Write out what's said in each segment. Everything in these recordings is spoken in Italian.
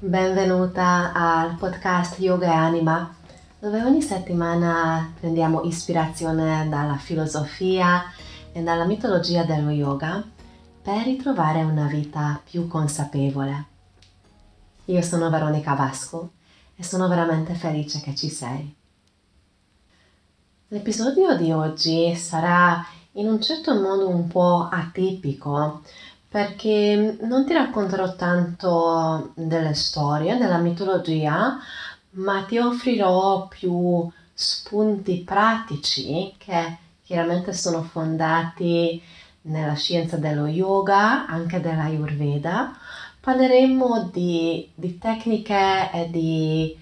Benvenuta al podcast Yoga e Anima, dove ogni settimana prendiamo ispirazione dalla filosofia e dalla mitologia dello yoga per ritrovare una vita più consapevole. Io sono Veronica Vasco e sono veramente felice che ci sei. L'episodio di oggi sarà in un certo modo un po' atipico perché non ti racconterò tanto delle storie, della mitologia, ma ti offrirò più spunti pratici che chiaramente sono fondati nella scienza dello yoga, anche della Ayurveda. Parleremo di, di tecniche e di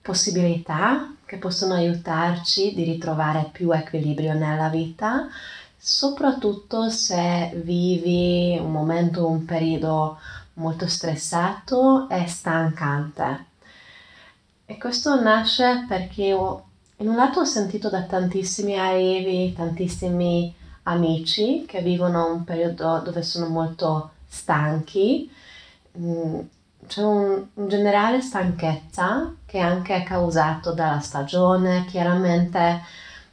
possibilità che possono aiutarci di ritrovare più equilibrio nella vita soprattutto se vivi un momento, un periodo molto stressato e stancante. E questo nasce perché ho, in un lato ho sentito da tantissimi arrivi, tantissimi amici che vivono un periodo dove sono molto stanchi, mm, c'è un, un generale stanchezza che anche è causato dalla stagione, chiaramente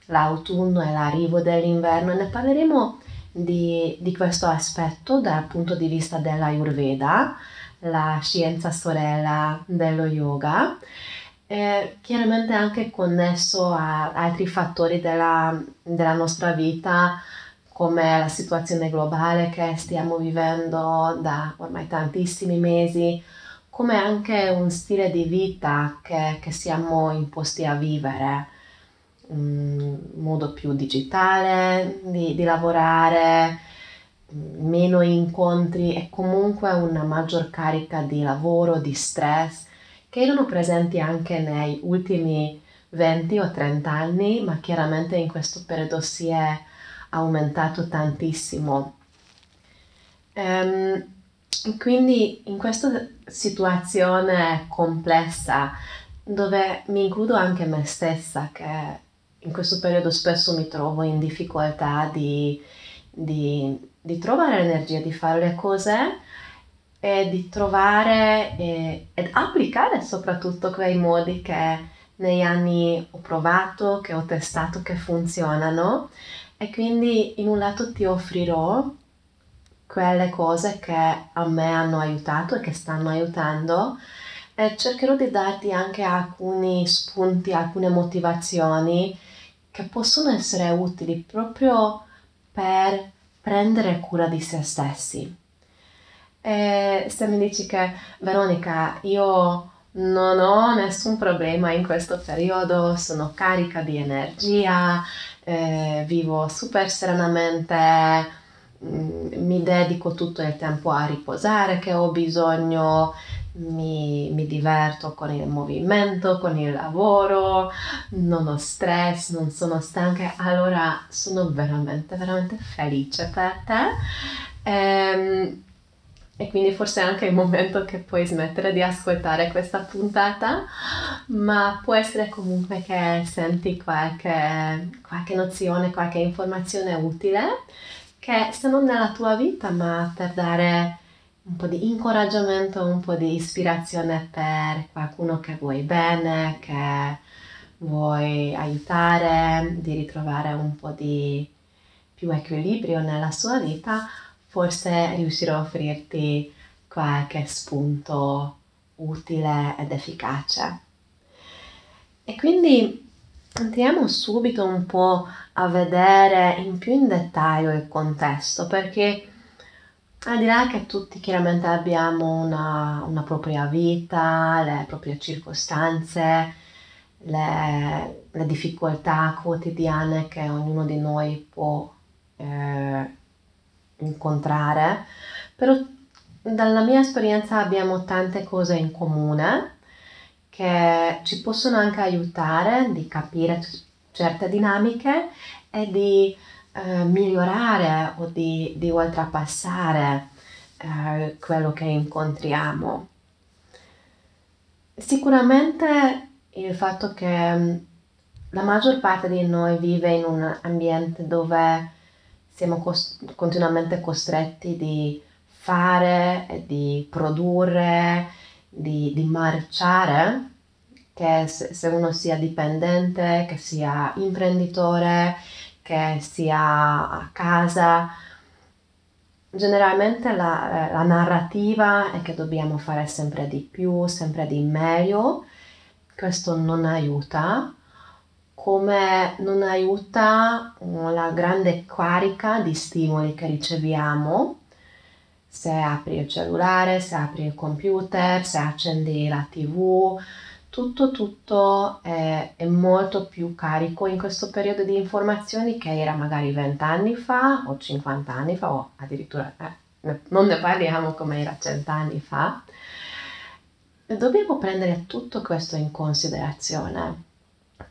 l'autunno e l'arrivo dell'inverno e ne parleremo di, di questo aspetto dal punto di vista dell'Ayurveda, la scienza sorella dello yoga, eh, chiaramente anche connesso a altri fattori della, della nostra vita come la situazione globale che stiamo vivendo da ormai tantissimi mesi, come anche un stile di vita che, che siamo imposti a vivere un modo più digitale di, di lavorare, meno incontri e comunque una maggior carica di lavoro, di stress, che erano presenti anche nei ultimi 20 o 30 anni, ma chiaramente in questo periodo si è aumentato tantissimo. Um, quindi in questa situazione complessa, dove mi includo anche me stessa, che in questo periodo spesso mi trovo in difficoltà di, di, di trovare l'energia di fare le cose e di trovare e, ed applicare soprattutto quei modi che negli anni ho provato, che ho testato, che funzionano. E quindi in un lato ti offrirò quelle cose che a me hanno aiutato e che stanno aiutando e cercherò di darti anche alcuni spunti, alcune motivazioni che possono essere utili proprio per prendere cura di se stessi. E se mi dici che Veronica, io non ho nessun problema in questo periodo, sono carica di energia, eh, vivo super serenamente, mm, mi dedico tutto il tempo a riposare che ho bisogno, mi, mi, diverto con il movimento, con il lavoro, non ho stress, non sono stanca, allora sono veramente, veramente felice per te. Ehm, e quindi forse è anche il momento che puoi smettere di ascoltare questa puntata, ma può essere comunque che senti qualche, qualche nozione, qualche informazione utile che se non nella tua vita, ma per dare un po' di incoraggiamento, un po' di ispirazione per qualcuno che vuoi bene, che vuoi aiutare, di ritrovare un po' di più equilibrio nella sua vita, forse riuscirò a offrirti qualche spunto utile ed efficace. E quindi andiamo subito un po' a vedere in più in dettaglio il contesto, perché al di là che tutti chiaramente abbiamo una, una propria vita, le proprie circostanze, le, le, difficoltà quotidiane che ognuno di noi può eh, incontrare, però dalla mia esperienza abbiamo tante cose in comune che ci possono anche aiutare di capire certe dinamiche e di eh, migliorare o di, di oltrepassare eh, quello che incontriamo. Sicuramente il fatto che mm, la maggior parte di noi vive in un ambiente dove siamo cost- continuamente costretti di fare di produrre, di, di marciare, che se uno sia dipendente, che sia imprenditore, che sia a casa, generalmente la, la, narrativa è che dobbiamo fare sempre di più, sempre di meglio. Questo non aiuta, come non aiuta la grande carica di stimoli che riceviamo. Se apri il cellulare, se apri il computer, se accendi la tv, tutto, tutto è, è, molto più carico in questo periodo di informazioni che era magari 20 anni fa o 50 anni fa o addirittura eh, non ne parliamo come era 100 anni fa. Dobbiamo prendere tutto questo in considerazione,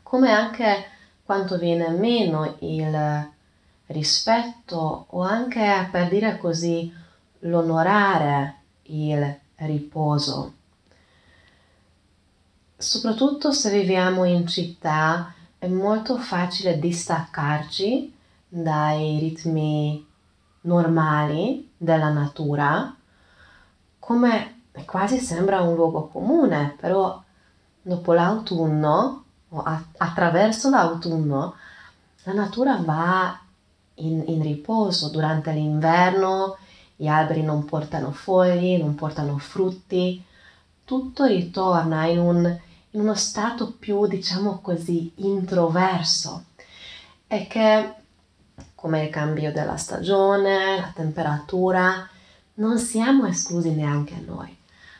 come anche quanto viene meno il rispetto o anche per dire così l'onorare il riposo soprattutto se viviamo in città è molto facile distaccarci dai ritmi normali della natura, come quasi sembra un luogo comune, però dopo l'autunno o attraverso l'autunno la natura va in, in riposo. Durante l'inverno, gli alberi non portano fogli, non portano frutti, tutto ritorna in, un, in uno stato più, diciamo così, introverso e che come il cambio della stagione, la temperatura, non siamo esclusi neanche noi.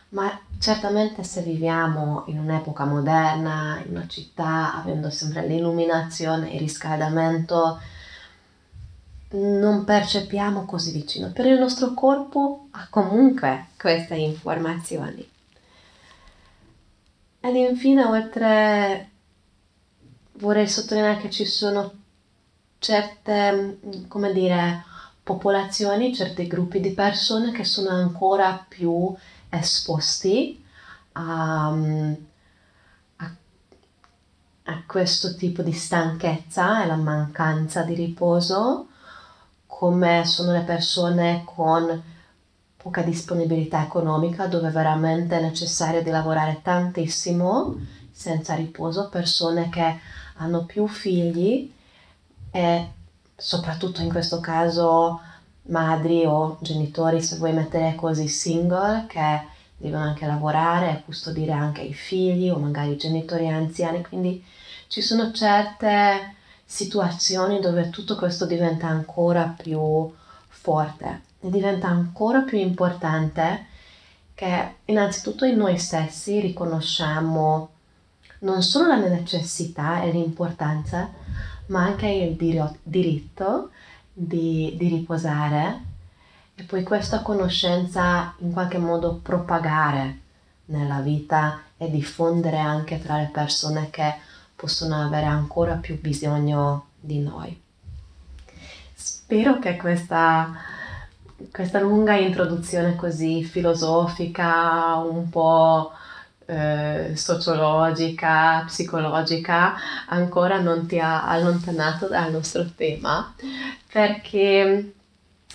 Ma certamente se viviamo in un'epoca moderna, in una città, avendo sempre l'illuminazione, il riscaldamento, non percepiamo così vicino. Per il nostro corpo ha comunque queste informazioni. Ed infine, oltre, vorrei sottolineare che ci sono certe, come dire, popolazioni, certi gruppi di persone che sono ancora più esposti a, a, a questo tipo di stanchezza e la mancanza di riposo, come sono le persone con poca disponibilità economica dove veramente è necessario di lavorare tantissimo senza riposo, persone che hanno più figli e soprattutto in questo caso madri o genitori, se vuoi mettere così, single, che devono anche lavorare e custodire anche i figli o magari i genitori anziani, quindi ci sono certe situazioni dove tutto questo diventa ancora più forte diventa ancora più importante che innanzitutto in noi stessi riconosciamo non solo la necessità e l'importanza, ma anche il diritto di, di riposare e poi questa conoscenza in qualche modo propagare nella vita e diffondere anche tra le persone che possono avere ancora più bisogno di noi. Spero che questa questa lunga introduzione così filosofica, un po' eh, sociologica, psicologica, ancora non ti ha allontanato dal nostro tema, perché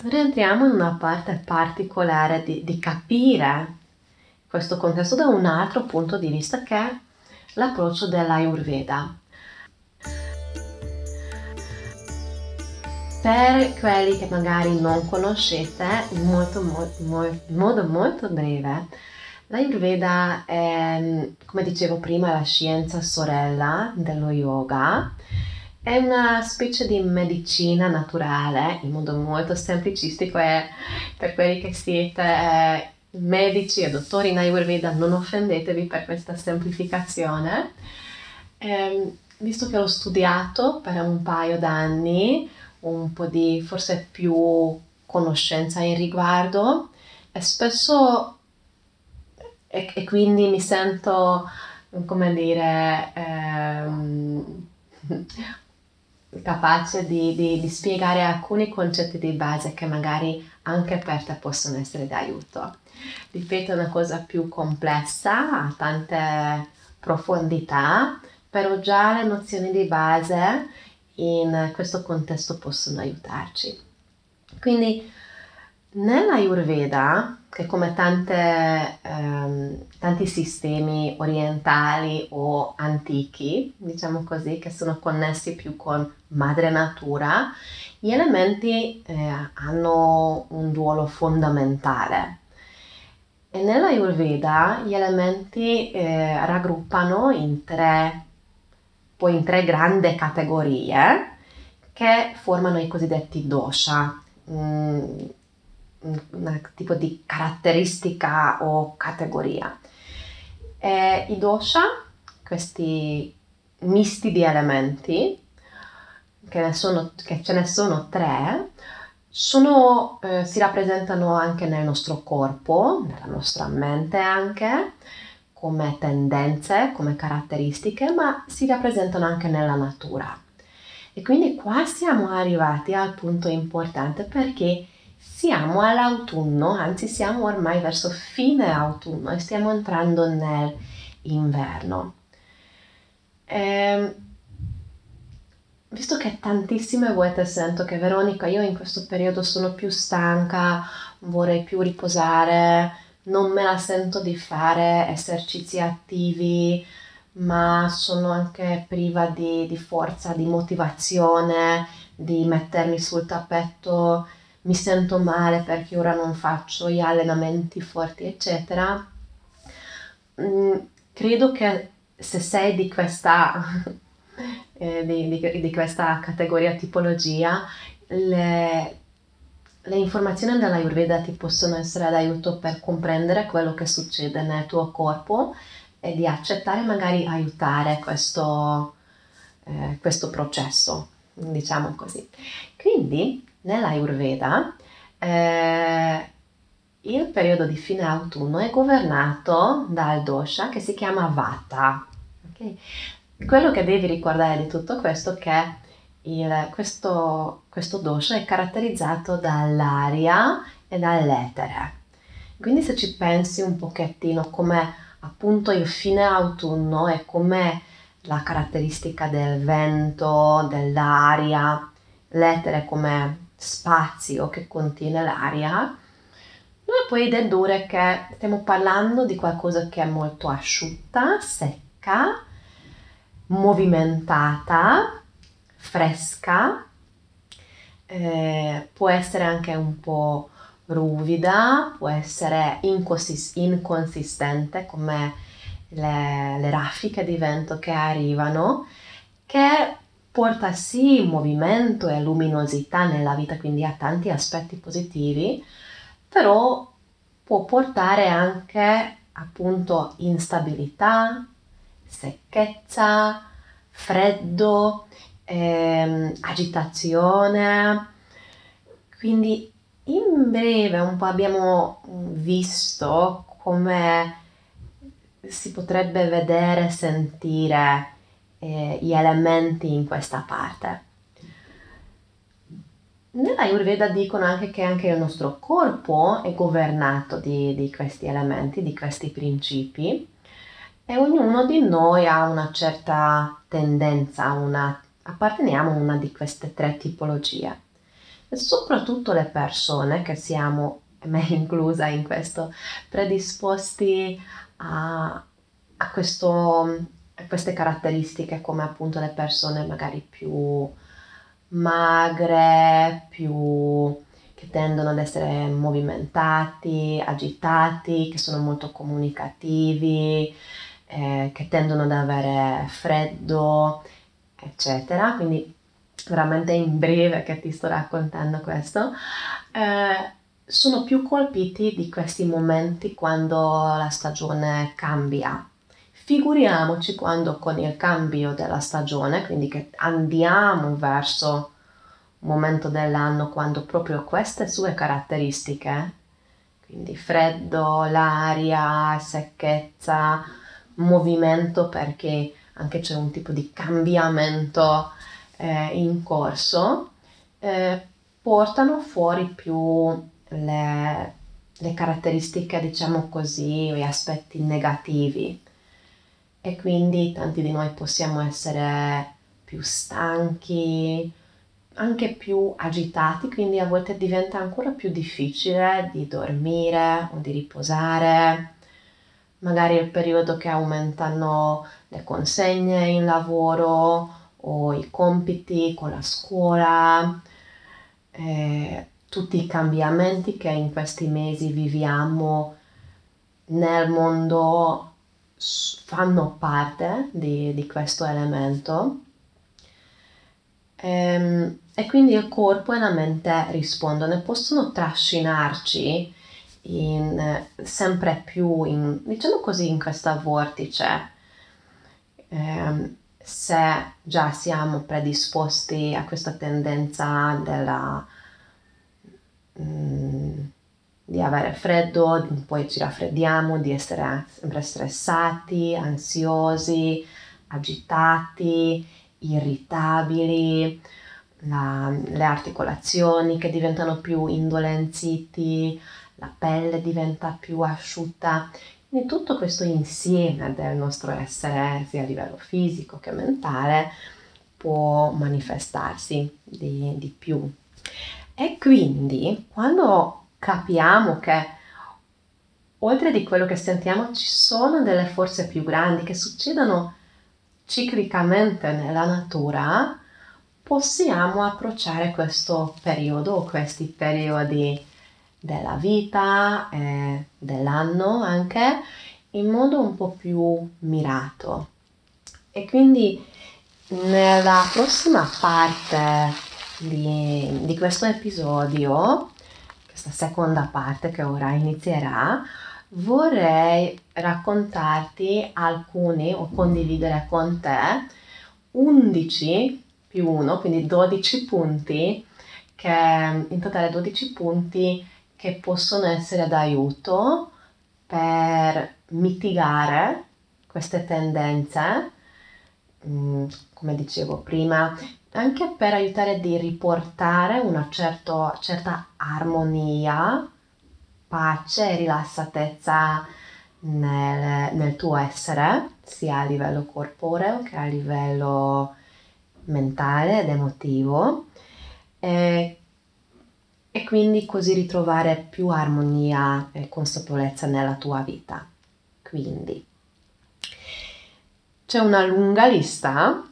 rientriamo in una parte particolare di, di capire questo contesto da un altro punto di vista che è l'approccio dell'Ayurveda. Per quelli che magari non conoscete, in, molto, molto, modo molto breve, l'Ayurveda è, come dicevo prima, la scienza sorella dello yoga. È una specie di medicina naturale, in modo molto semplicistico e per quelli che siete eh, medici e dottori in Ayurveda non offendetevi per questa semplificazione. Eh, visto che l'ho studiato per un paio d'anni, un po' di forse più conoscenza in riguardo e spesso e, e quindi mi sento come dire ehm, capace di, di, di, spiegare alcuni concetti di base che magari anche per te possono essere d'aiuto. Ripeto, è una cosa più complessa, ha tante profondità, però già le nozioni di base in questo contesto possono aiutarci. Quindi nella Ayurveda che come tante, ehm, tanti sistemi orientali o antichi, diciamo così, che sono connessi più con madre natura, gli elementi eh, hanno un ruolo fondamentale. E nella Ayurveda gli elementi eh, raggruppano in tre, poi in tre grandi categorie che formano i cosiddetti dosha. Mm, un tipo di caratteristica o categoria. E I dosha, questi misti di elementi, che, sono, che ce ne sono tre, sono, eh, si rappresentano anche nel nostro corpo, nella nostra mente anche, come tendenze, come caratteristiche, ma si rappresentano anche nella natura. E quindi qua siamo arrivati al punto importante perché siamo all'autunno, anzi siamo ormai verso fine autunno e stiamo entrando nell'inverno. Eh, visto che tantissime volte sento che Veronica, io in questo periodo sono più stanca, vorrei più riposare, non me la sento di fare esercizi attivi, ma sono anche priva di, di forza, di motivazione, di mettermi sul tappeto mi sento male perché ora non faccio gli allenamenti forti, eccetera. Mm, credo che se sei di questa, eh, di, di, di questa categoria tipologia, le, le informazioni della Ayurveda ti possono essere d'aiuto per comprendere quello che succede nel tuo corpo e di accettare magari aiutare questo, eh, questo processo, diciamo così. Quindi nella Ayurveda eh, il periodo di fine autunno è governato dal dosha che si chiama Vata. Okay? Quello che devi ricordare di tutto questo è che il, questo, questo dosha è caratterizzato dall'aria e dall'etere. Quindi se ci pensi un pochettino come appunto il fine autunno e come la caratteristica del vento, dell'aria, l'etere come spazio che contiene l'aria, noi puoi dedurre che stiamo parlando di qualcosa che è molto asciutta, secca, movimentata, fresca, eh, può essere anche un po' ruvida, può essere inconsist- inconsistente come le, le raffiche di vento che arrivano, che porta sì movimento e luminosità nella vita, quindi ha tanti aspetti positivi, però può portare anche appunto instabilità, secchezza, freddo, ehm, agitazione. Quindi in breve un po' abbiamo visto come si potrebbe vedere, sentire eh, gli elementi in questa parte. Nella Ayurveda dicono anche che anche il nostro corpo è governato di, di questi elementi, di questi principi e ognuno di noi ha una certa tendenza, una, apparteniamo a una di queste tre tipologie. E soprattutto le persone che siamo, me inclusa in questo, predisposti a, a questo queste caratteristiche come appunto le persone magari più magre, più che tendono ad essere movimentati, agitati, che sono molto comunicativi, eh, che tendono ad avere freddo, eccetera. Quindi veramente in breve che ti sto raccontando questo. Eh, sono più colpiti di questi momenti quando la stagione cambia Figuriamoci quando con il cambio della stagione, quindi che andiamo verso un momento dell'anno quando proprio queste sue caratteristiche, quindi freddo, l'aria, secchezza, movimento perché anche c'è un tipo di cambiamento eh, in corso, eh, portano fuori più le, le caratteristiche, diciamo così, gli aspetti negativi e quindi tanti di noi possiamo essere più stanchi, anche più agitati, quindi a volte diventa ancora più difficile di dormire o di riposare. Magari il periodo che aumentano le consegne in lavoro o i compiti con la scuola, eh, tutti i cambiamenti che in questi mesi viviamo nel mondo fanno parte di, di questo elemento. Ehm, e quindi il corpo e la mente rispondono e possono trascinarci in, sempre più in, diciamo così, in questa vortice. Eh, se già siamo predisposti a questa tendenza della, mm, di avere freddo, poi ci raffreddiamo, di essere sempre stressati, ansiosi, agitati, irritabili, la, le articolazioni che diventano più indolenziti, la pelle diventa più asciutta. Quindi tutto questo insieme del nostro essere, sia a livello fisico che mentale, può manifestarsi di, di più. E quindi quando capiamo che oltre di quello che sentiamo ci sono delle forze più grandi che succedono ciclicamente nella natura, possiamo approcciare questo periodo o questi periodi della vita e dell'anno anche in modo un po' più mirato. E quindi nella prossima parte di, di questo episodio, questa seconda parte che ora inizierà, vorrei raccontarti alcuni o condividere con te 11 più 1, quindi 12 punti, che in totale 12 punti che possono essere d'aiuto per mitigare queste tendenze, mm, come dicevo prima, anche per aiutare a riportare una certo, certa armonia, pace e rilassatezza nel, nel tuo essere, sia a livello corporeo che a livello mentale ed emotivo. E, e quindi così ritrovare più armonia e consapevolezza nella tua vita. Quindi c'è una lunga lista,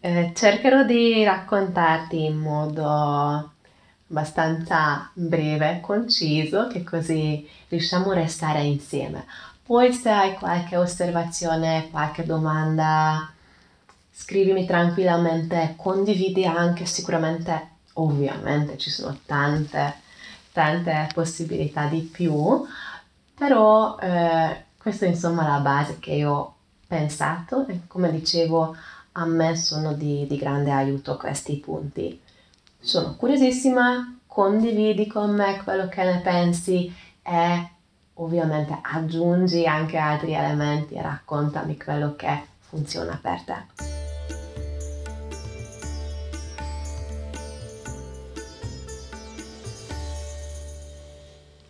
eh, cercherò di raccontarti in modo abbastanza breve, conciso, che così riusciamo a restare insieme. Poi se hai qualche osservazione, qualche domanda, scrivimi tranquillamente, condividi anche sicuramente, ovviamente ci sono tante, tante possibilità di più, però eh, questa è insomma la base che io ho pensato e come dicevo a me sono di, di grande aiuto questi punti. Sono curiosissima, condividi con me quello che ne pensi e ovviamente aggiungi anche altri elementi e raccontami quello che funziona per te.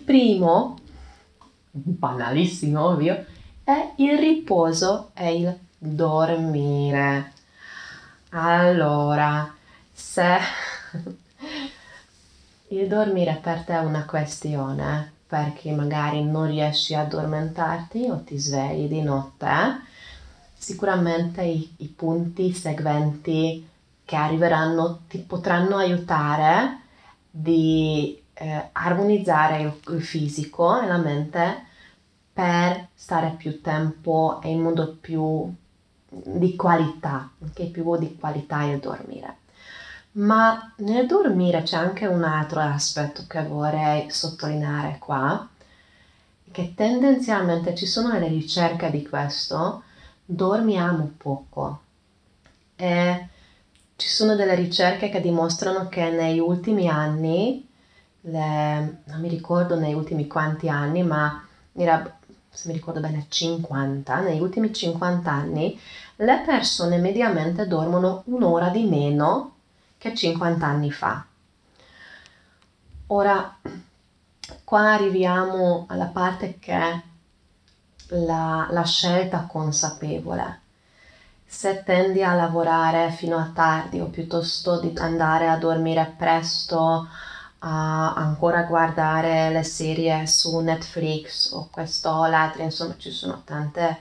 Primo, banalissimo ovvio, è il riposo e il dormire. Allora, se il dormire per te è una questione, perché magari non riesci a addormentarti o ti svegli di notte, sicuramente i, i punti seguenti che arriveranno ti potranno aiutare di eh, armonizzare il, il fisico e la mente per stare più tempo e in modo più di qualità, che okay? più di qualità il dormire. Ma nel dormire c'è anche un altro aspetto che vorrei sottolineare qua, che tendenzialmente ci sono delle ricerche di questo, dormiamo poco. E ci sono delle ricerche che dimostrano che negli ultimi anni le, non mi ricordo negli ultimi quanti anni, ma era, se mi ricordo bene, 50, negli ultimi 50 anni le persone mediamente dormono un'ora di meno che 50 anni fa. Ora, qua arriviamo alla parte che è la, la scelta consapevole. se tendi a lavorare fino a tardi o piuttosto di andare a dormire presto, a ancora guardare le serie su Netflix o questo o l'altro, insomma ci sono tante,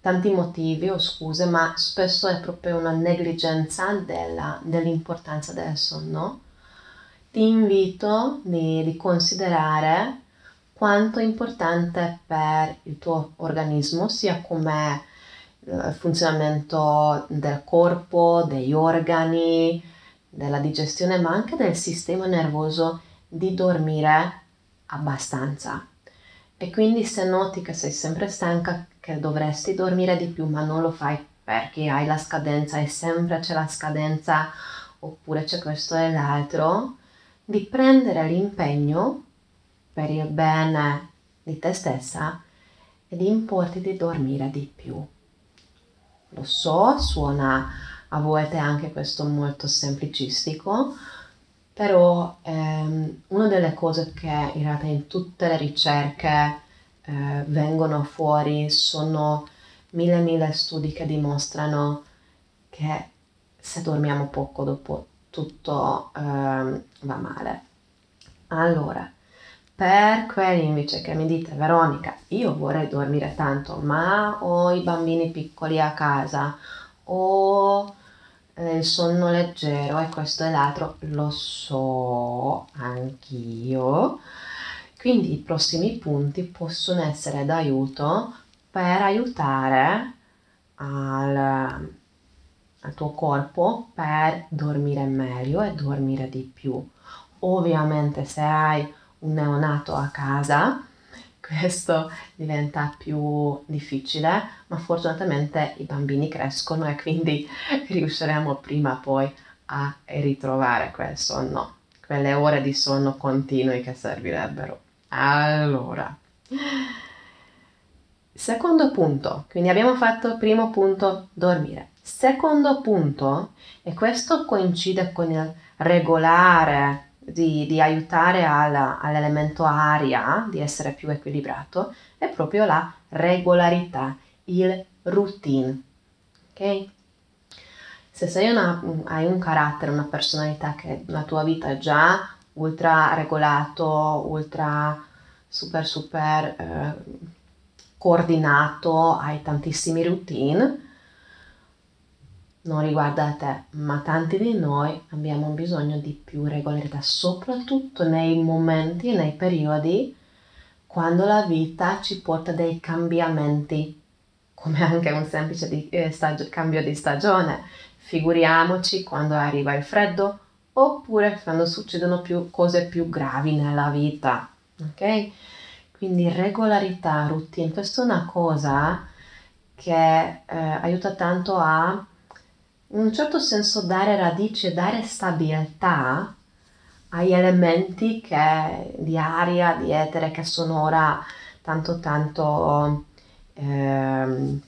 tanti motivi o scuse, ma spesso è proprio una negligenza della, dell'importanza del sonno. Ti invito di, di considerare quanto è importante per il tuo organismo, sia come eh, funzionamento del corpo, degli organi, della digestione, ma anche del sistema nervoso di dormire abbastanza. E quindi se noti che sei sempre stanca, che dovresti dormire di più, ma non lo fai perché hai la scadenza e sempre c'è la scadenza, oppure c'è questo e l'altro, di prendere l'impegno per il bene di te stessa e di importi di dormire di più. Lo so, suona a volte anche questo molto semplicistico, però ehm, una delle cose che in realtà in tutte le ricerche eh, vengono fuori sono mille mille studi che dimostrano che se dormiamo poco dopo tutto ehm, va male. Allora, per quelli invece che mi dite Veronica, io vorrei dormire tanto, ma ho i bambini piccoli a casa, o eh, il sonno leggero e questo e l'altro, lo so anch'io. Quindi i prossimi punti possono essere d'aiuto per aiutare al, al tuo corpo per dormire meglio e dormire di più. Ovviamente se hai un neonato a casa, questo diventa più difficile, ma fortunatamente i bambini crescono e quindi riusciremo prima o poi a ritrovare quel sonno, quelle ore di sonno continui che servirebbero. Allora, secondo punto, quindi abbiamo fatto il primo punto, dormire. Secondo punto, e questo coincide con il regolare di, di aiutare alla, all'elemento aria di essere più equilibrato è proprio la regolarità, il routine. Ok? Se sei una, hai un carattere, una personalità che la tua vita è già ultra regolato, ultra super super eh, coordinato, hai tantissimi routine, non riguarda te, ma tanti di noi abbiamo bisogno di più regolarità, soprattutto nei momenti nei periodi quando la vita ci porta dei cambiamenti, come anche un semplice di, eh, stag- cambio di stagione. Figuriamoci quando arriva il freddo oppure quando succedono più cose più gravi nella vita, ok? Quindi regolarità, routine, questa è una cosa che eh, aiuta tanto a in un certo senso dare radice, dare stabilità agli elementi che, di aria, di etere che sono ora tanto tanto eh,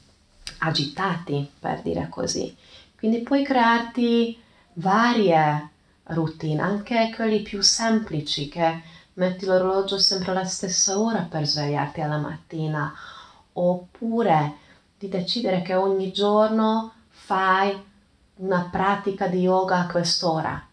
agitati, per dire così. Quindi puoi crearti varie routine, anche quelli più semplici che metti l'orologio sempre alla stessa ora per svegliarti alla mattina, oppure di decidere che ogni giorno fai una pratica di yoga a quest'ora.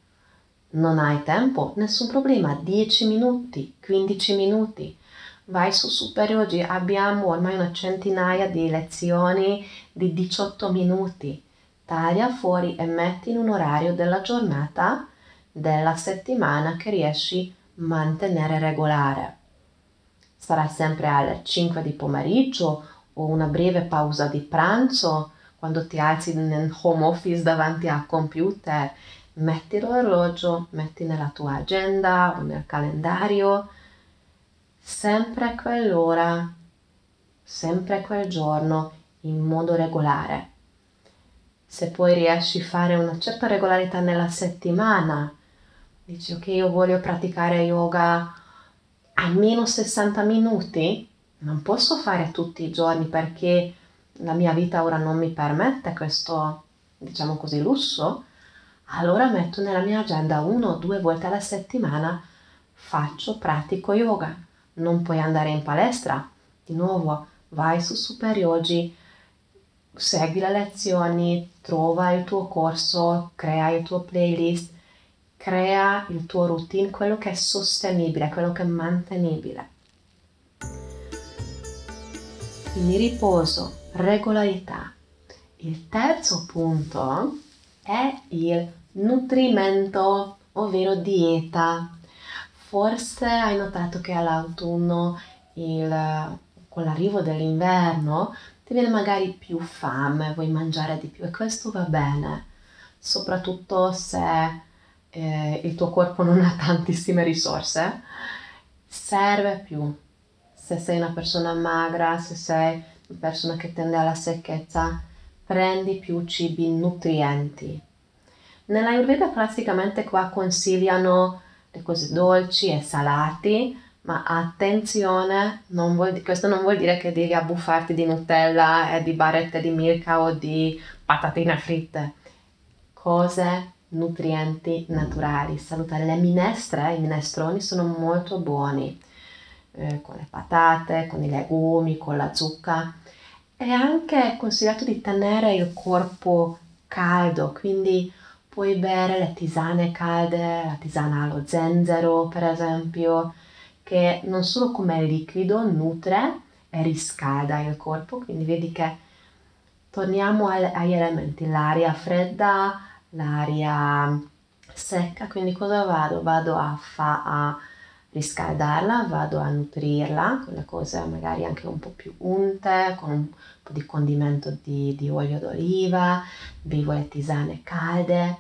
Non hai tempo? Nessun problema, 10 minuti, 15 minuti. Vai su Superyogi, abbiamo ormai una centinaia di lezioni di 18 minuti. Taglia fuori e metti in un orario della giornata, della settimana che riesci a mantenere regolare. Sarà sempre alle 5 di pomeriggio o una breve pausa di pranzo quando ti alzi nel home office davanti al computer, metti l'orologio, metti nella tua agenda o nel calendario, sempre quell'ora, sempre quel giorno, in modo regolare. Se poi riesci a fare una certa regolarità nella settimana, dici ok, io voglio praticare yoga almeno 60 minuti, non posso fare tutti i giorni perché la mia vita ora non mi permette questo, diciamo così, lusso, allora metto nella mia agenda uno o due volte alla settimana faccio, pratico yoga. Non puoi andare in palestra, di nuovo vai su Super Yogi, segui le lezioni, trova il tuo corso, crea il tuo playlist, crea il tuo routine, quello che è sostenibile, quello che è mantenibile. Quindi riposo, regolarità. Il terzo punto è il nutrimento, ovvero dieta. Forse hai notato che all'autunno, il, con l'arrivo dell'inverno, ti viene magari più fame, vuoi mangiare di più e questo va bene, soprattutto se eh, il tuo corpo non ha tantissime risorse, serve più. Se sei una persona magra, se sei persona che tende alla secchezza, prendi più cibi nutrienti. Nella Ayurveda praticamente qua consigliano le cose dolci e salati, ma attenzione, non vuol, questo non vuol dire che devi abbuffarti di Nutella e di barrette di Milka o di patatine fritte. Cose, nutrienti naturali, salutari. Le minestre, i minestroni sono molto buoni, eh, con le patate, con i legumi, con la zucca. È anche consigliato di tenere il corpo caldo, quindi puoi bere le tisane calde, la tisana allo zenzero per esempio, che non solo come liquido nutre e riscalda il corpo, quindi vedi che torniamo agli elementi, l'aria fredda, l'aria secca, quindi cosa vado? Vado a, fa- a riscaldarla, vado a nutrirla con le cose magari anche un po' più unte, con un po' di condimento di, di olio d'oliva, bevo le tisane calde,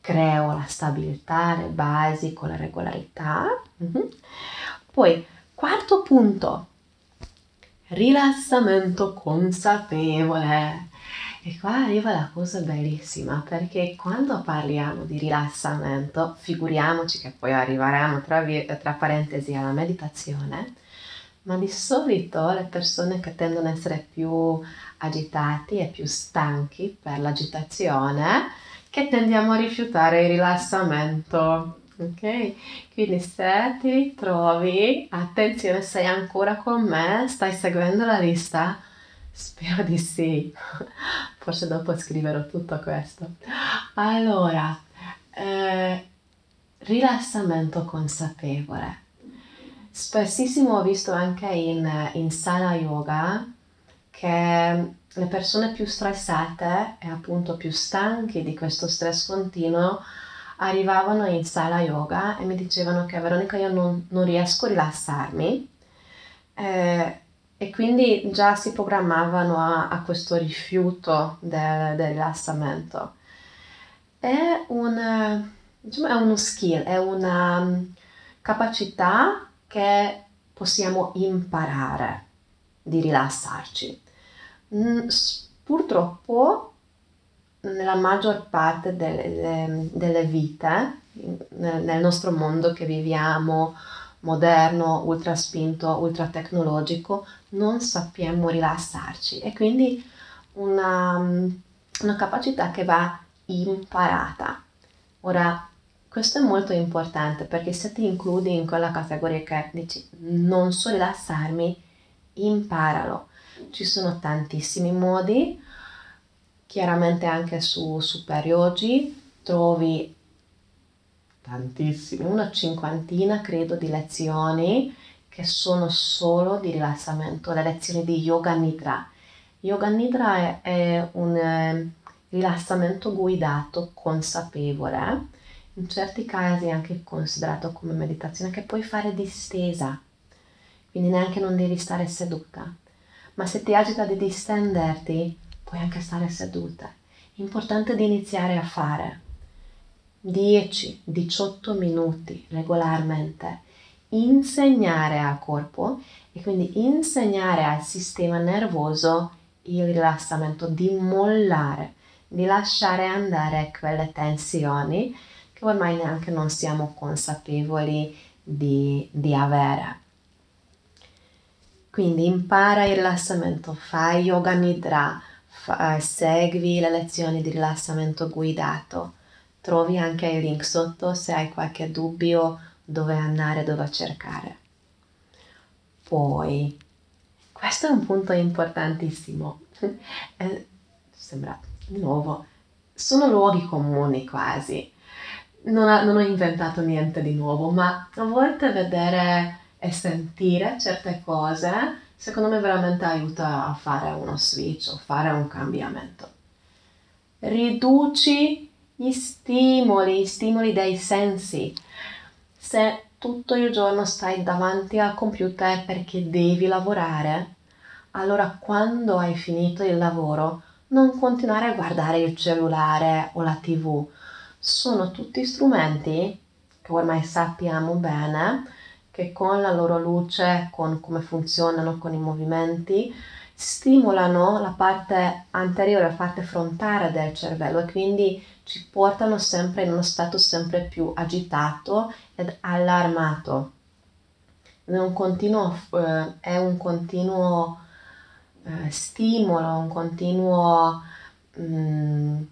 creo la stabilità, le basi con la regolarità. Mm-hmm. Poi, quarto punto, rilassamento consapevole. E qua arriva la cosa bellissima perché quando parliamo di rilassamento, figuriamoci che poi arriveremo tra, tra parentesi alla meditazione, ma di solito le persone che tendono ad essere più agitati e più stanchi per l'agitazione, che tendiamo a rifiutare il rilassamento Ok? Quindi se ti ritrovi, attenzione, sei ancora con me? Stai seguendo la lista? Spero di sì. Forse dopo scriverò tutto questo. Allora, eh, rilassamento consapevole. Spessissimo ho visto anche in, in sala yoga che le persone più stressate e appunto più stanche di questo stress continuo arrivavano in sala yoga e mi dicevano che Veronica io non, non riesco a rilassarmi eh, e quindi già si programmavano a, a questo rifiuto del, del, rilassamento. È, un, diciamo, è uno skill, è una um, capacità che possiamo imparare di rilassarci. Mm, purtroppo nella maggior parte delle, delle vite, nel, nostro mondo che viviamo, moderno, ultra spinto, ultra tecnologico, non sappiamo rilassarci e quindi una, una capacità che va imparata. Ora, questo è molto importante perché se ti includi in quella categoria che dici non so rilassarmi, imparalo. Ci sono tantissimi modi, Chiaramente anche su Super Yogi trovi tantissime, una cinquantina credo di lezioni che sono solo di rilassamento, le lezioni di Yoga Nidra. Yoga Nidra è, è un eh, rilassamento guidato, consapevole, in certi casi anche considerato come meditazione che puoi fare distesa, quindi neanche non devi stare seduta. Ma se ti agita di distenderti, puoi anche stare seduta. Importante di iniziare a fare 10-18 minuti regolarmente, insegnare al corpo e quindi insegnare al sistema nervoso il rilassamento, di mollare, di lasciare andare quelle tensioni che ormai neanche non siamo consapevoli di, di avere. Quindi impara il rilassamento, fai yoga nidra, fa, segui le lezioni di rilassamento guidato. Trovi anche il link sotto se hai qualche dubbio dove andare, dove cercare. Poi, questo è un punto importantissimo. eh, sembra di nuovo, sono luoghi comuni quasi. Non, ha, non ho inventato niente di nuovo, ma a volte vedere e sentire certe cose, secondo me veramente aiuta a fare uno switch o fare un cambiamento. Riduci gli stimoli, gli stimoli dei sensi. Se tutto il giorno stai davanti al computer perché devi lavorare, allora quando hai finito il lavoro non continuare a guardare il cellulare o la tv. Sono tutti strumenti che ormai sappiamo bene che con la loro luce, con come funzionano, con i movimenti, stimolano la parte anteriore, la parte frontale del cervello e quindi ci portano sempre in uno stato sempre più agitato ed allarmato. È un continuo, eh, è un continuo eh, stimolo, un continuo mm,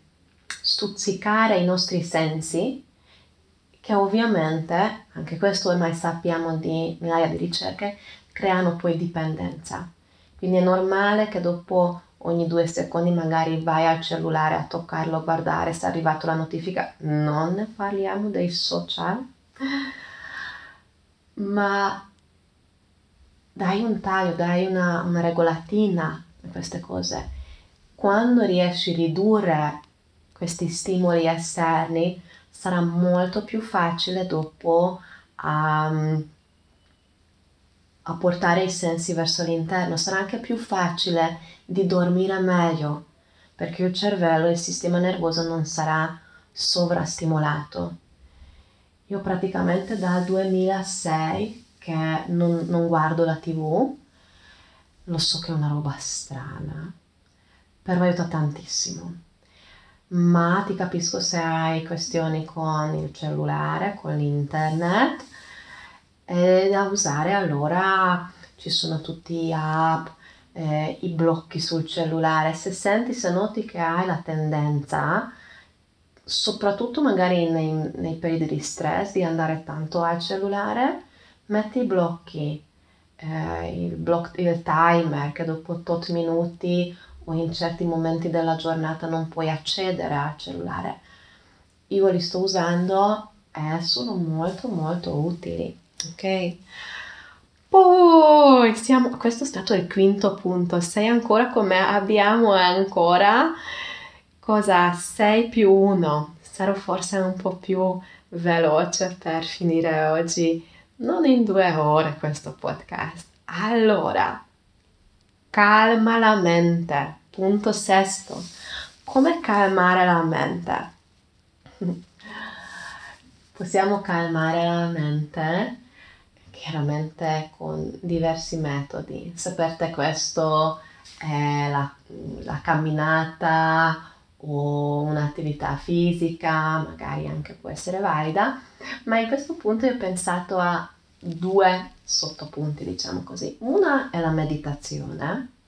stuzzicare i nostri sensi che ovviamente, anche questo ormai sappiamo di migliaia di ricerche, creano poi dipendenza. Quindi è normale che dopo ogni due secondi magari vai al cellulare a toccarlo, a guardare se è arrivata la notifica. Non parliamo dei social, ma dai un taglio, dai una, una regolatina a queste cose. Quando riesci a ridurre questi stimoli esterni, sarà molto più facile dopo a, a portare i sensi verso l'interno, sarà anche più facile di dormire meglio perché il cervello, il sistema nervoso non sarà sovrastimolato. Io praticamente dal 2006 che non, non guardo la tv, lo so che è una roba strana, però aiuta tantissimo. Ma ti capisco se hai questioni con il cellulare, con l'internet, e da usare allora ci sono tutti app, eh, i blocchi sul cellulare. Se senti, se noti che hai la tendenza, soprattutto magari nei, nei periodi di stress, di andare tanto al cellulare, metti i blocchi, eh, il, block, il timer che dopo tot minuti o in certi momenti della giornata non puoi accedere al cellulare. Io li sto usando e sono molto molto utili, ok? Poi siamo, questo è stato il quinto punto, sei ancora con me? Abbiamo ancora cosa? 6 più 1. Sarò forse un po' più veloce per finire oggi non in due ore questo podcast. Allora, calma la mente. Punto sesto. Come calmare la mente? Possiamo calmare la mente chiaramente con diversi metodi. Sapete questo è la, la camminata o un'attività fisica, magari anche può essere valida, ma in questo punto io ho pensato a due sottopunti, diciamo così. Una è la meditazione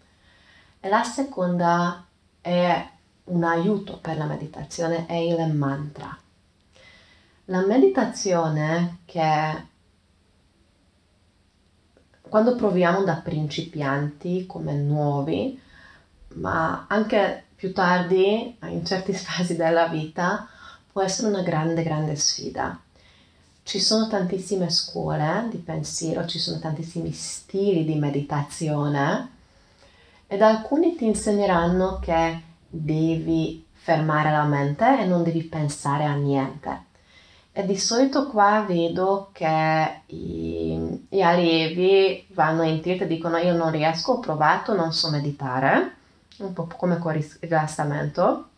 la seconda è un aiuto per la meditazione, è il mantra. La meditazione che quando proviamo da principianti come nuovi, ma anche più tardi, in certe fasi della vita, può essere una grande, grande sfida. Ci sono tantissime scuole di pensiero, ci sono tantissimi stili di meditazione ed alcuni ti insegneranno che devi fermare la mente e non devi pensare a niente. E di solito qua vedo che i, gli allievi vanno in tilt e dicono io non riesco, ho provato, non so meditare un po' come con il rilassamento,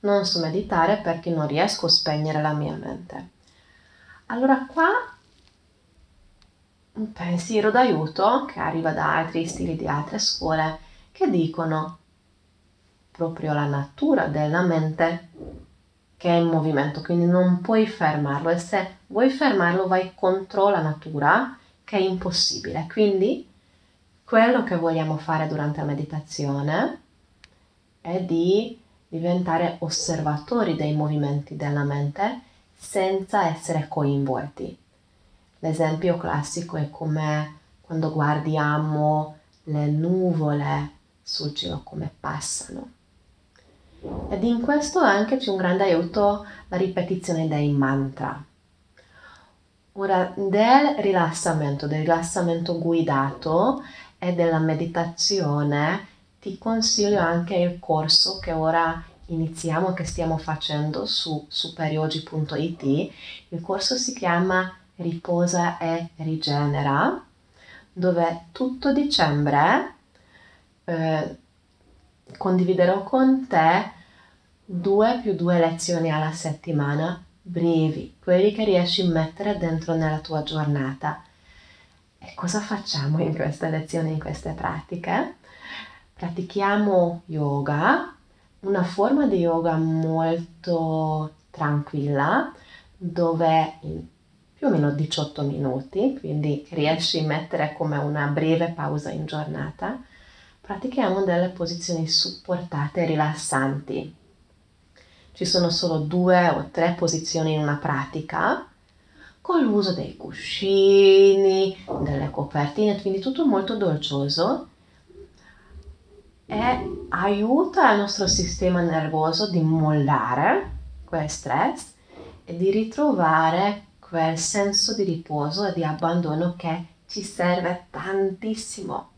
non so meditare perché non riesco a spegnere la mia mente. Allora qua un pensiero d'aiuto che arriva da altri stili di altre scuole che dicono proprio la natura della mente che è in movimento, quindi non puoi fermarlo e se vuoi fermarlo vai contro la natura che è impossibile. Quindi quello che vogliamo fare durante la meditazione è di diventare osservatori dei movimenti della mente senza essere coinvolti. L'esempio classico è come quando guardiamo le nuvole sul cielo come passano. Ed in questo anche c'è un grande aiuto la ripetizione dei mantra. Ora, del rilassamento, del rilassamento guidato e della meditazione, ti consiglio anche il corso che ora iniziamo, che stiamo facendo su superiogi.it. Il corso si chiama Riposa e Rigenera, dove tutto dicembre eh, condividerò con te due più due lezioni alla settimana brevi, quelli che riesci a mettere dentro nella tua giornata. E cosa facciamo in queste lezioni, in queste pratiche? Pratichiamo yoga, una forma di yoga molto tranquilla, dove più o meno 18 minuti, quindi riesci a mettere come una breve pausa in giornata, pratichiamo delle posizioni supportate e rilassanti. Ci sono solo due o tre posizioni in una pratica con l'uso dei cuscini, delle copertine, quindi tutto molto dolcioso e aiuta il nostro sistema nervoso di mollare quel stress e di ritrovare quel senso di riposo e di abbandono che ci serve tantissimo.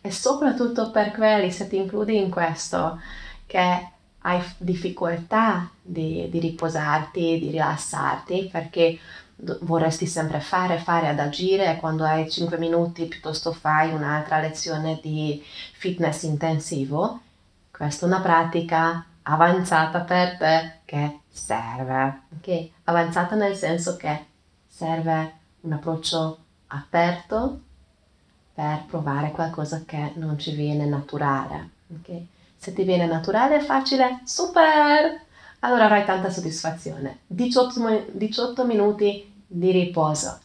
E soprattutto per quelli, se ti includi in questo, che hai difficoltà di, di riposarti, di rilassarti, perché vorresti sempre fare, fare, ad agire e quando hai 5 minuti piuttosto fai un'altra lezione di fitness intensivo, questa è una pratica avanzata per te che serve, ok? Avanzata nel senso che serve un approccio aperto, per provare qualcosa che non ci viene naturale. Okay? Se ti viene naturale facile, super! Allora avrai tanta soddisfazione. 18, 18 minuti di riposo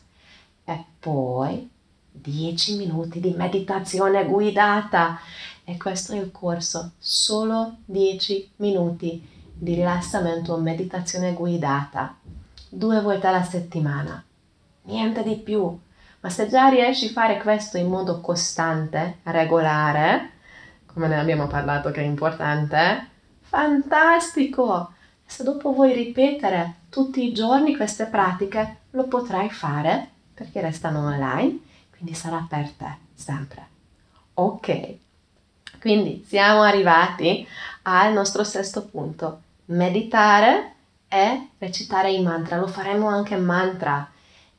e poi 10 minuti di meditazione guidata. E questo è il corso, solo 10 minuti di rilassamento meditazione guidata, due volte alla settimana. Niente di più ma se già riesci a fare questo in modo costante, regolare, come ne abbiamo parlato che è importante, fantastico! Se dopo vuoi ripetere tutti i giorni queste pratiche, lo potrai fare perché restano online, quindi sarà per te sempre. Ok, quindi siamo arrivati al nostro sesto punto, meditare e recitare i mantra. Lo faremo anche mantra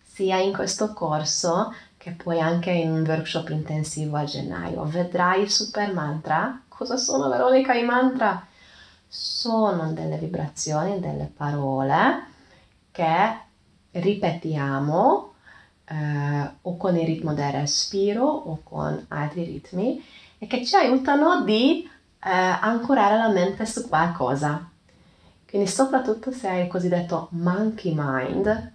sia in questo corso che poi anche in un workshop intensivo a gennaio. Vedrai il super mantra. Cosa sono Veronica i mantra? Sono delle vibrazioni, delle parole che ripetiamo eh, o con il ritmo del respiro o con altri ritmi e che ci aiutano di eh, ancorare la mente su qualcosa. Quindi soprattutto se hai il cosiddetto monkey mind,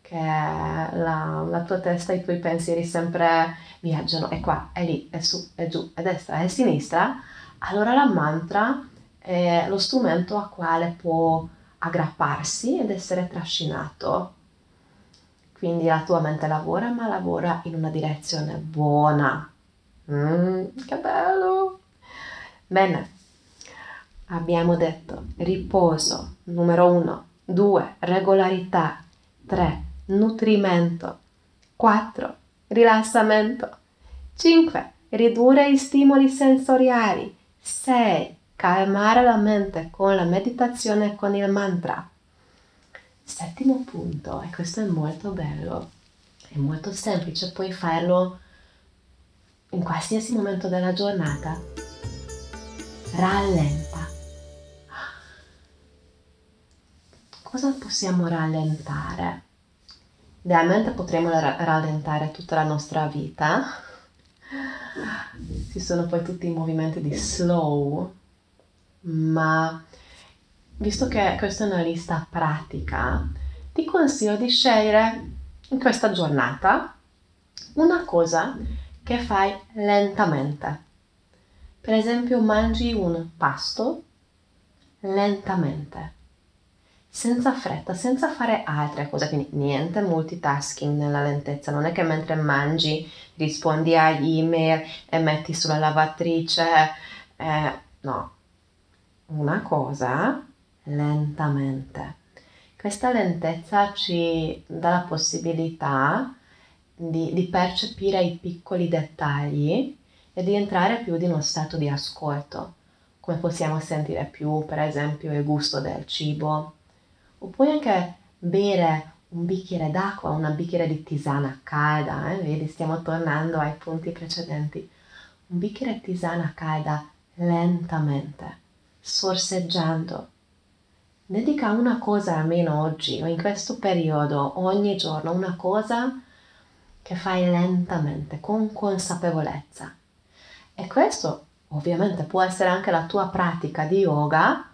che la, la, tua testa, i tuoi pensieri sempre viaggiano, è qua, è lì, è su, è giù, è destra, è sinistra, allora la mantra è lo strumento a quale può aggrapparsi ed essere trascinato. Quindi la tua mente lavora, ma lavora in una direzione buona. Mm, che bello! Bene, abbiamo detto riposo, numero uno, due, regolarità, tre, nutrimento. 4. Rilassamento. 5. Ridurre i stimoli sensoriali. 6. Calmare la mente con la meditazione e con il mantra. Settimo punto, e questo è molto bello, è molto semplice, puoi farlo in qualsiasi momento della giornata. Rallenta. Cosa possiamo rallentare? Idealmente potremmo rallentare tutta la nostra vita. Ci sono poi tutti i movimenti di slow, ma visto che questa è una lista pratica, ti consiglio di scegliere in questa giornata una cosa che fai lentamente. Per esempio, mangi un pasto lentamente senza fretta, senza fare altre cose, quindi niente multitasking nella lentezza, non è che mentre mangi rispondi a email e metti sulla lavatrice, eh, no, una cosa lentamente. Questa lentezza ci dà la possibilità di, di percepire i piccoli dettagli e di entrare più in uno stato di ascolto, come possiamo sentire più, per esempio, il gusto del cibo, o puoi anche bere un bicchiere d'acqua, una bicchiere di tisana calda, eh? vedi, stiamo tornando ai punti precedenti. Un bicchiere di tisana calda lentamente, sorseggiando. Dedica una cosa almeno oggi o in questo periodo, ogni giorno, una cosa che fai lentamente, con consapevolezza. E questo ovviamente può essere anche la tua pratica di yoga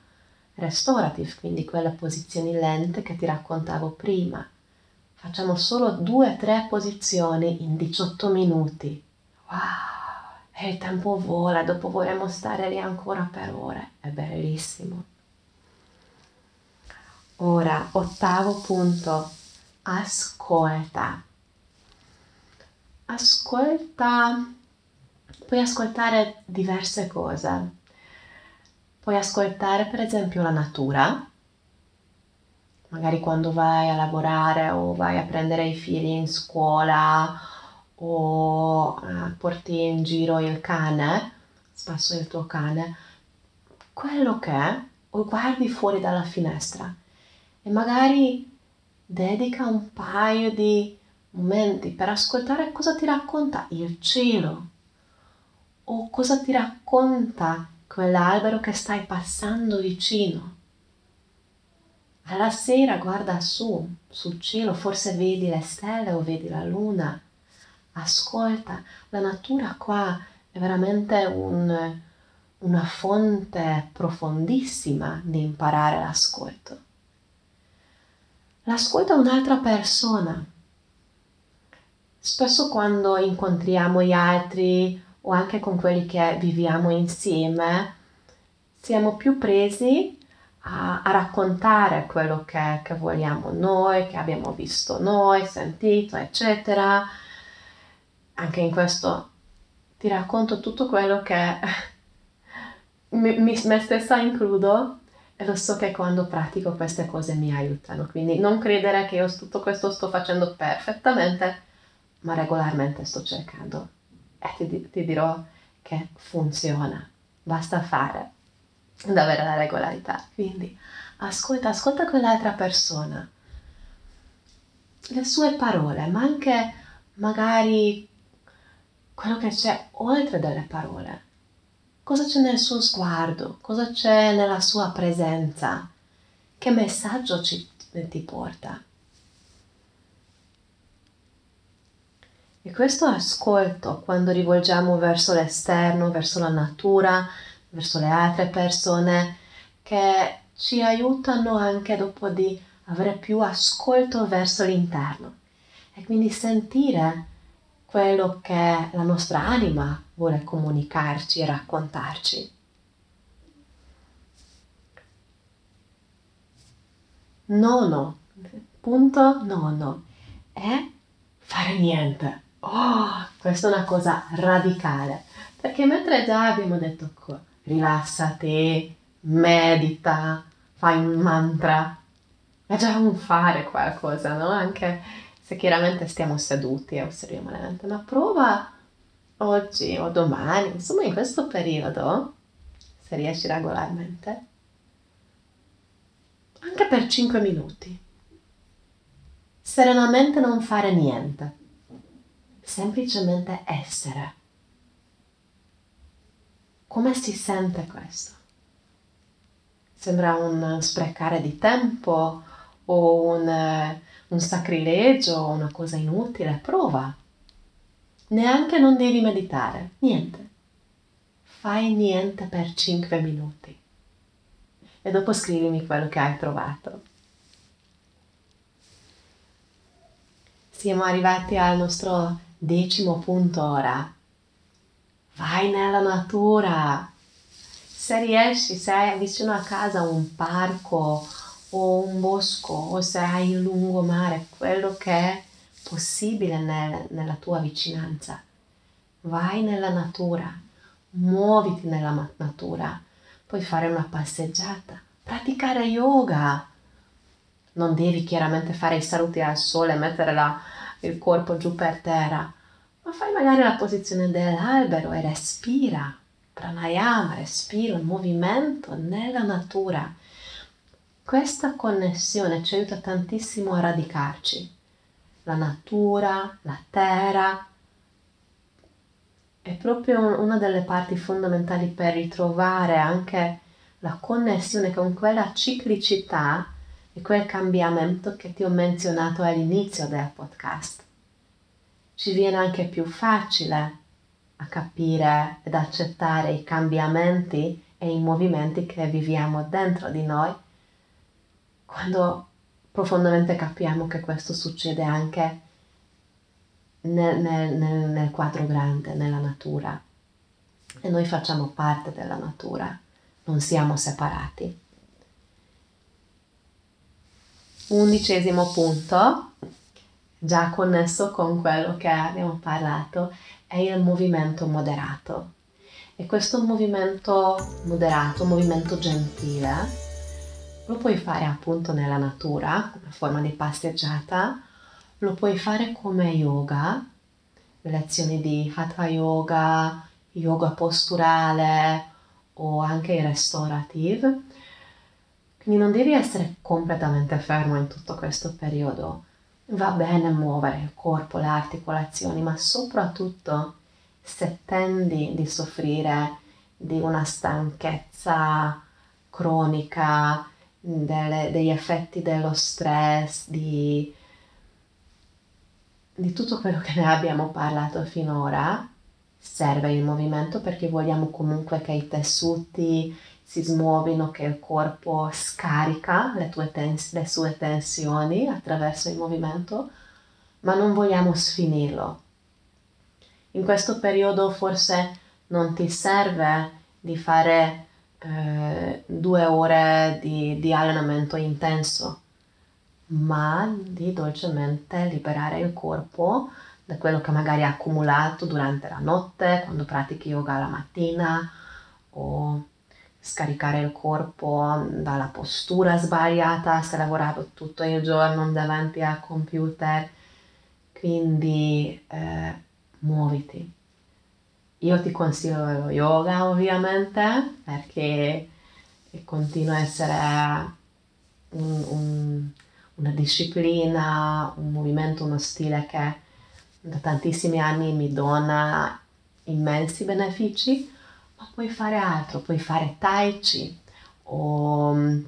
restorative, quindi quelle posizioni lente che ti raccontavo prima. Facciamo solo due o tre posizioni in 18 minuti. Wow! E il tempo vola, dopo vorremmo stare lì ancora per ore. È bellissimo. Ora, ottavo punto, ascolta. Ascolta, puoi ascoltare diverse cose Puoi ascoltare per esempio la natura, magari quando vai a lavorare o vai a prendere i figli in scuola o eh, porti in giro il cane, spasso il tuo cane, quello che è, o guardi fuori dalla finestra e magari dedica un paio di momenti per ascoltare cosa ti racconta il cielo o cosa ti racconta quell'albero che stai passando vicino. Alla sera guarda su, sul cielo, forse vedi le stelle o vedi la luna. Ascolta, la natura qua è veramente un, una fonte profondissima di imparare l'ascolto. L'ascolto a un'altra persona. Spesso quando incontriamo gli altri o anche con quelli che viviamo insieme, siamo più presi a, a raccontare quello che, che, vogliamo noi, che abbiamo visto noi, sentito, eccetera. Anche in questo ti racconto tutto quello che mi, mi, me stessa includo e lo so che quando pratico queste cose mi aiutano. Quindi non credere che io tutto questo sto facendo perfettamente, ma regolarmente sto cercando e ti, ti dirò che funziona, basta fare ad avere la regolarità. Quindi ascolta, ascolta quell'altra persona, le sue parole, ma anche magari quello che c'è oltre delle parole. Cosa c'è nel suo sguardo? Cosa c'è nella sua presenza? Che messaggio ci, ti porta? E questo ascolto quando rivolgiamo verso l'esterno, verso la natura, verso le altre persone, che ci aiutano anche dopo di avere più ascolto verso l'interno e quindi sentire quello che la nostra anima vuole comunicarci e raccontarci. Nono, punto nono, è fare niente. Oh, questa è una cosa radicale, perché mentre già abbiamo detto rilassati, medita, fai un mantra, è già un fare qualcosa, no? Anche se chiaramente stiamo seduti e osserviamo la mente, ma prova oggi o domani, insomma in questo periodo, se riesci regolarmente, anche per 5 minuti, serenamente non fare niente semplicemente essere. Come si sente questo? Sembra un sprecare di tempo o un, un sacrilegio o una cosa inutile? Prova. Neanche non devi meditare, niente. Fai niente per 5 minuti e dopo scrivimi quello che hai trovato. Siamo arrivati al nostro Decimo punto ora. Vai nella natura. Se riesci, se hai vicino a casa un parco o un bosco o se hai il lungomare, quello che è possibile nel, nella tua vicinanza. Vai nella natura, muoviti nella natura, puoi fare una passeggiata, praticare yoga. Non devi chiaramente fare i saluti al sole, mettere la, il corpo giù per terra, ma fai magari la posizione dell'albero e respira. Pranayama, respiro, il movimento nella natura. Questa connessione ci aiuta tantissimo a radicarci. La natura, la terra, è proprio una delle parti fondamentali per ritrovare anche la connessione con quella ciclicità e quel cambiamento che ti ho menzionato all'inizio del podcast. Ci viene anche più facile a capire ed accettare i cambiamenti e i movimenti che viviamo dentro di noi quando profondamente capiamo che questo succede anche nel, nel, nel, quadro grande, nella natura. E noi facciamo parte della natura, non siamo separati. Undicesimo punto, già connesso con quello che abbiamo parlato, è il movimento moderato. E questo movimento moderato, movimento gentile, lo puoi fare appunto nella natura, come forma di passeggiata, lo puoi fare come yoga, lezioni di hatha yoga, yoga posturale o anche il restorative. Quindi non devi essere completamente fermo in tutto questo periodo. Va bene muovere il corpo, le articolazioni, ma soprattutto se tendi di soffrire di una stanchezza cronica, delle, degli effetti dello stress, di di tutto quello che ne abbiamo parlato finora, serve il movimento perché vogliamo comunque che i tessuti si smuovino, che il corpo scarica le, tens- le sue tensioni attraverso il movimento, ma non vogliamo sfinirlo. In questo periodo forse non ti serve di fare eh, due ore di, di allenamento intenso, ma di dolcemente liberare il corpo da quello che magari ha accumulato durante la notte, quando pratichi yoga la mattina, o scaricare il corpo dalla postura sbagliata se hai lavorato tutto il giorno davanti al computer. Quindi eh, muoviti. Io ti consiglio lo yoga ovviamente perché continua a essere un, un una disciplina, un movimento, uno stile che da tantissimi anni mi dona immensi benefici, ma puoi fare altro, puoi fare tai chi o mm,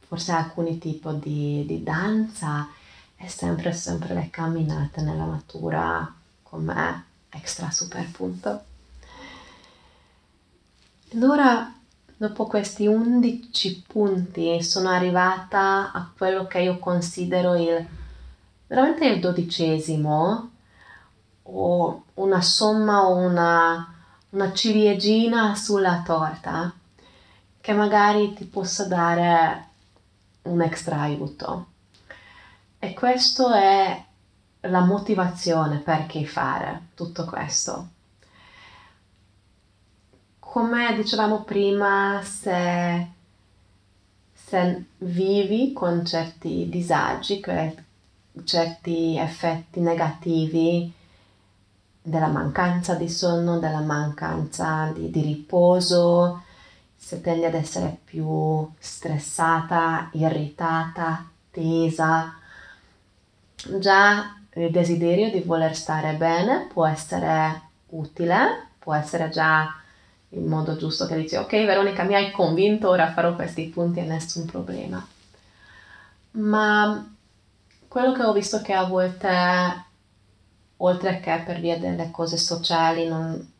forse alcuni tipi di, di danza e sempre, sempre le camminate nella natura come extra super punto. Allora Dopo questi 11 punti sono arrivata a quello che io considero il veramente il dodicesimo o una somma o una, una ciliegina sulla torta che magari ti possa dare un extra aiuto. E questo è la motivazione perché fare tutto questo come dicevamo prima, se, se vivi con certi disagi, certi effetti negativi della mancanza di sonno, della mancanza di, di riposo, se tendi ad essere più stressata, irritata, tesa, già il desiderio di voler stare bene può essere utile, può essere già in modo giusto che dici ok Veronica mi hai convinto, ora farò questi punti e nessun problema. Ma quello che ho visto che a volte, oltre che per via delle cose sociali, non,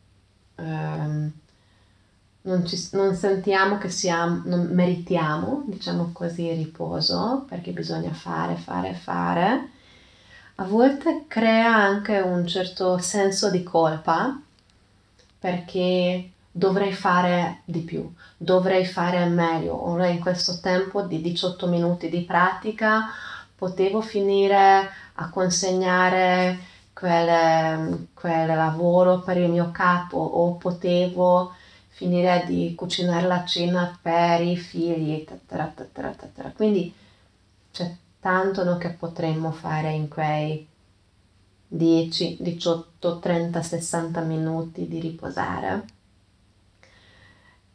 ehm, non, ci, non sentiamo che siamo, non meritiamo, diciamo così, riposo, perché bisogna fare, fare, fare, a volte crea anche un certo senso di colpa, perché dovrei fare di più, dovrei fare meglio. Ora in questo tempo di 18 minuti di pratica potevo finire a consegnare quel, quel lavoro per il mio capo o potevo finire di cucinare la cena per i figli, eccetera, eccetera, eccetera. Quindi c'è tanto no, che potremmo fare in quei 10, 18, 30, 60 minuti di riposare.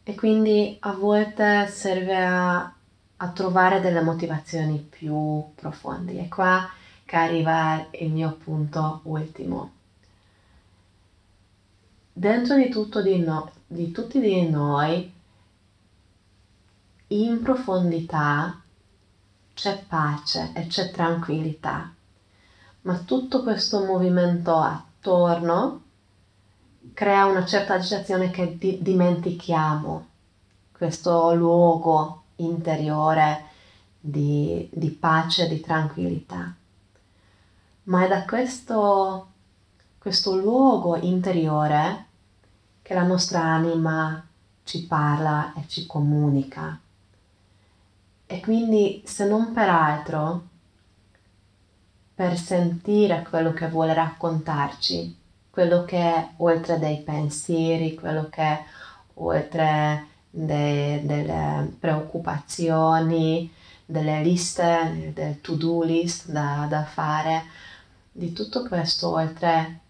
E quindi a volte serve a, a trovare delle motivazioni più profonde. E qua che arriva il mio punto ultimo. Dentro di, tutto di, no, di tutti di noi, in profondità, c'è pace e c'è tranquillità, ma tutto questo movimento attorno crea una certa agitazione che di- dimentichiamo, questo luogo interiore di, di pace e di tranquillità ma è da questo, questo luogo interiore che la nostra anima ci parla e ci comunica. E quindi se non per altro, per sentire quello che vuole raccontarci, quello che è oltre dei pensieri, quello che è oltre de, delle preoccupazioni, delle liste, del to-do list da, da fare, di tutto questo, oltre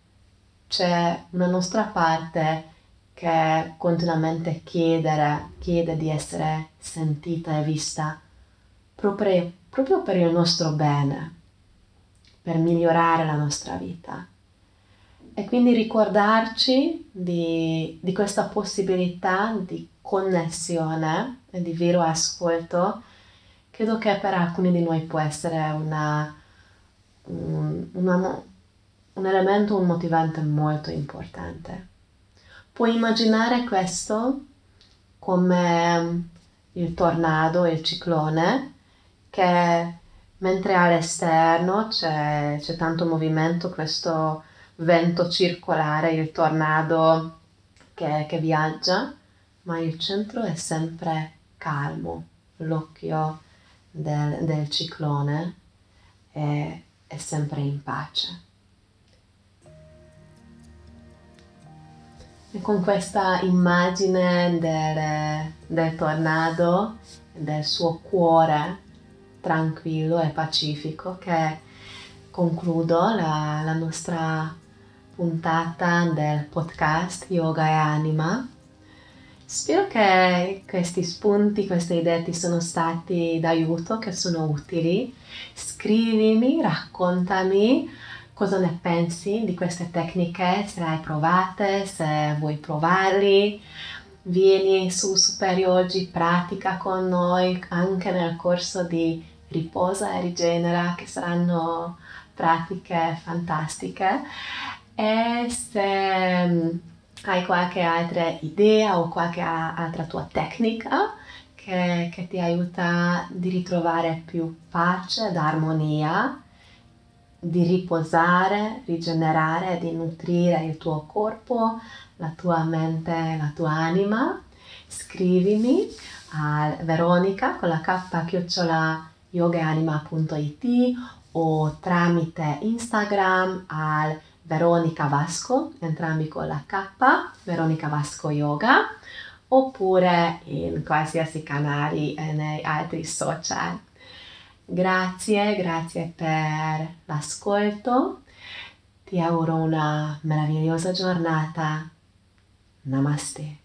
c'è una nostra parte che continuamente chiedere, chiede di essere sentita e vista proprio, proprio per il nostro bene, per migliorare la nostra vita. E quindi ricordarci di, di questa possibilità di connessione e di vero ascolto, credo che per alcuni di noi può essere una un, una, un elemento, un motivante molto importante. Puoi immaginare questo come il tornado, il ciclone, che mentre all'esterno c'è, c'è tanto movimento, questo vento circolare, il tornado che, che viaggia, ma il centro è sempre calmo, l'occhio del, del ciclone è è sempre in pace. E con questa immagine del, del tornado, del suo cuore tranquillo e pacifico, che concludo la, la nostra puntata del podcast Yoga e Anima Spero che questi spunti, queste idee ti sono stati d'aiuto, che sono utili. Scrivimi, raccontami cosa ne pensi di queste tecniche, se le hai provate, se vuoi provarli. Vieni su Superiogi, pratica con noi anche nel corso di Riposa e Rigenera, che saranno pratiche fantastiche. E se hai qualche altra idea o qualche altra tua tecnica che, che ti aiuta di ritrovare più pace ed armonia, di riposare, rigenerare, di nutrire il tuo corpo, la tua mente, la tua anima, scrivimi a Veronica con la k chiocciola yogaanima.it o tramite Instagram al Veronica Vasco, entrambi con la K, Veronica Vasco Yoga, oppure in qualsiasi canale e nei altri social. Grazie, grazie per l'ascolto. Ti auguro una meravigliosa giornata. Namaste.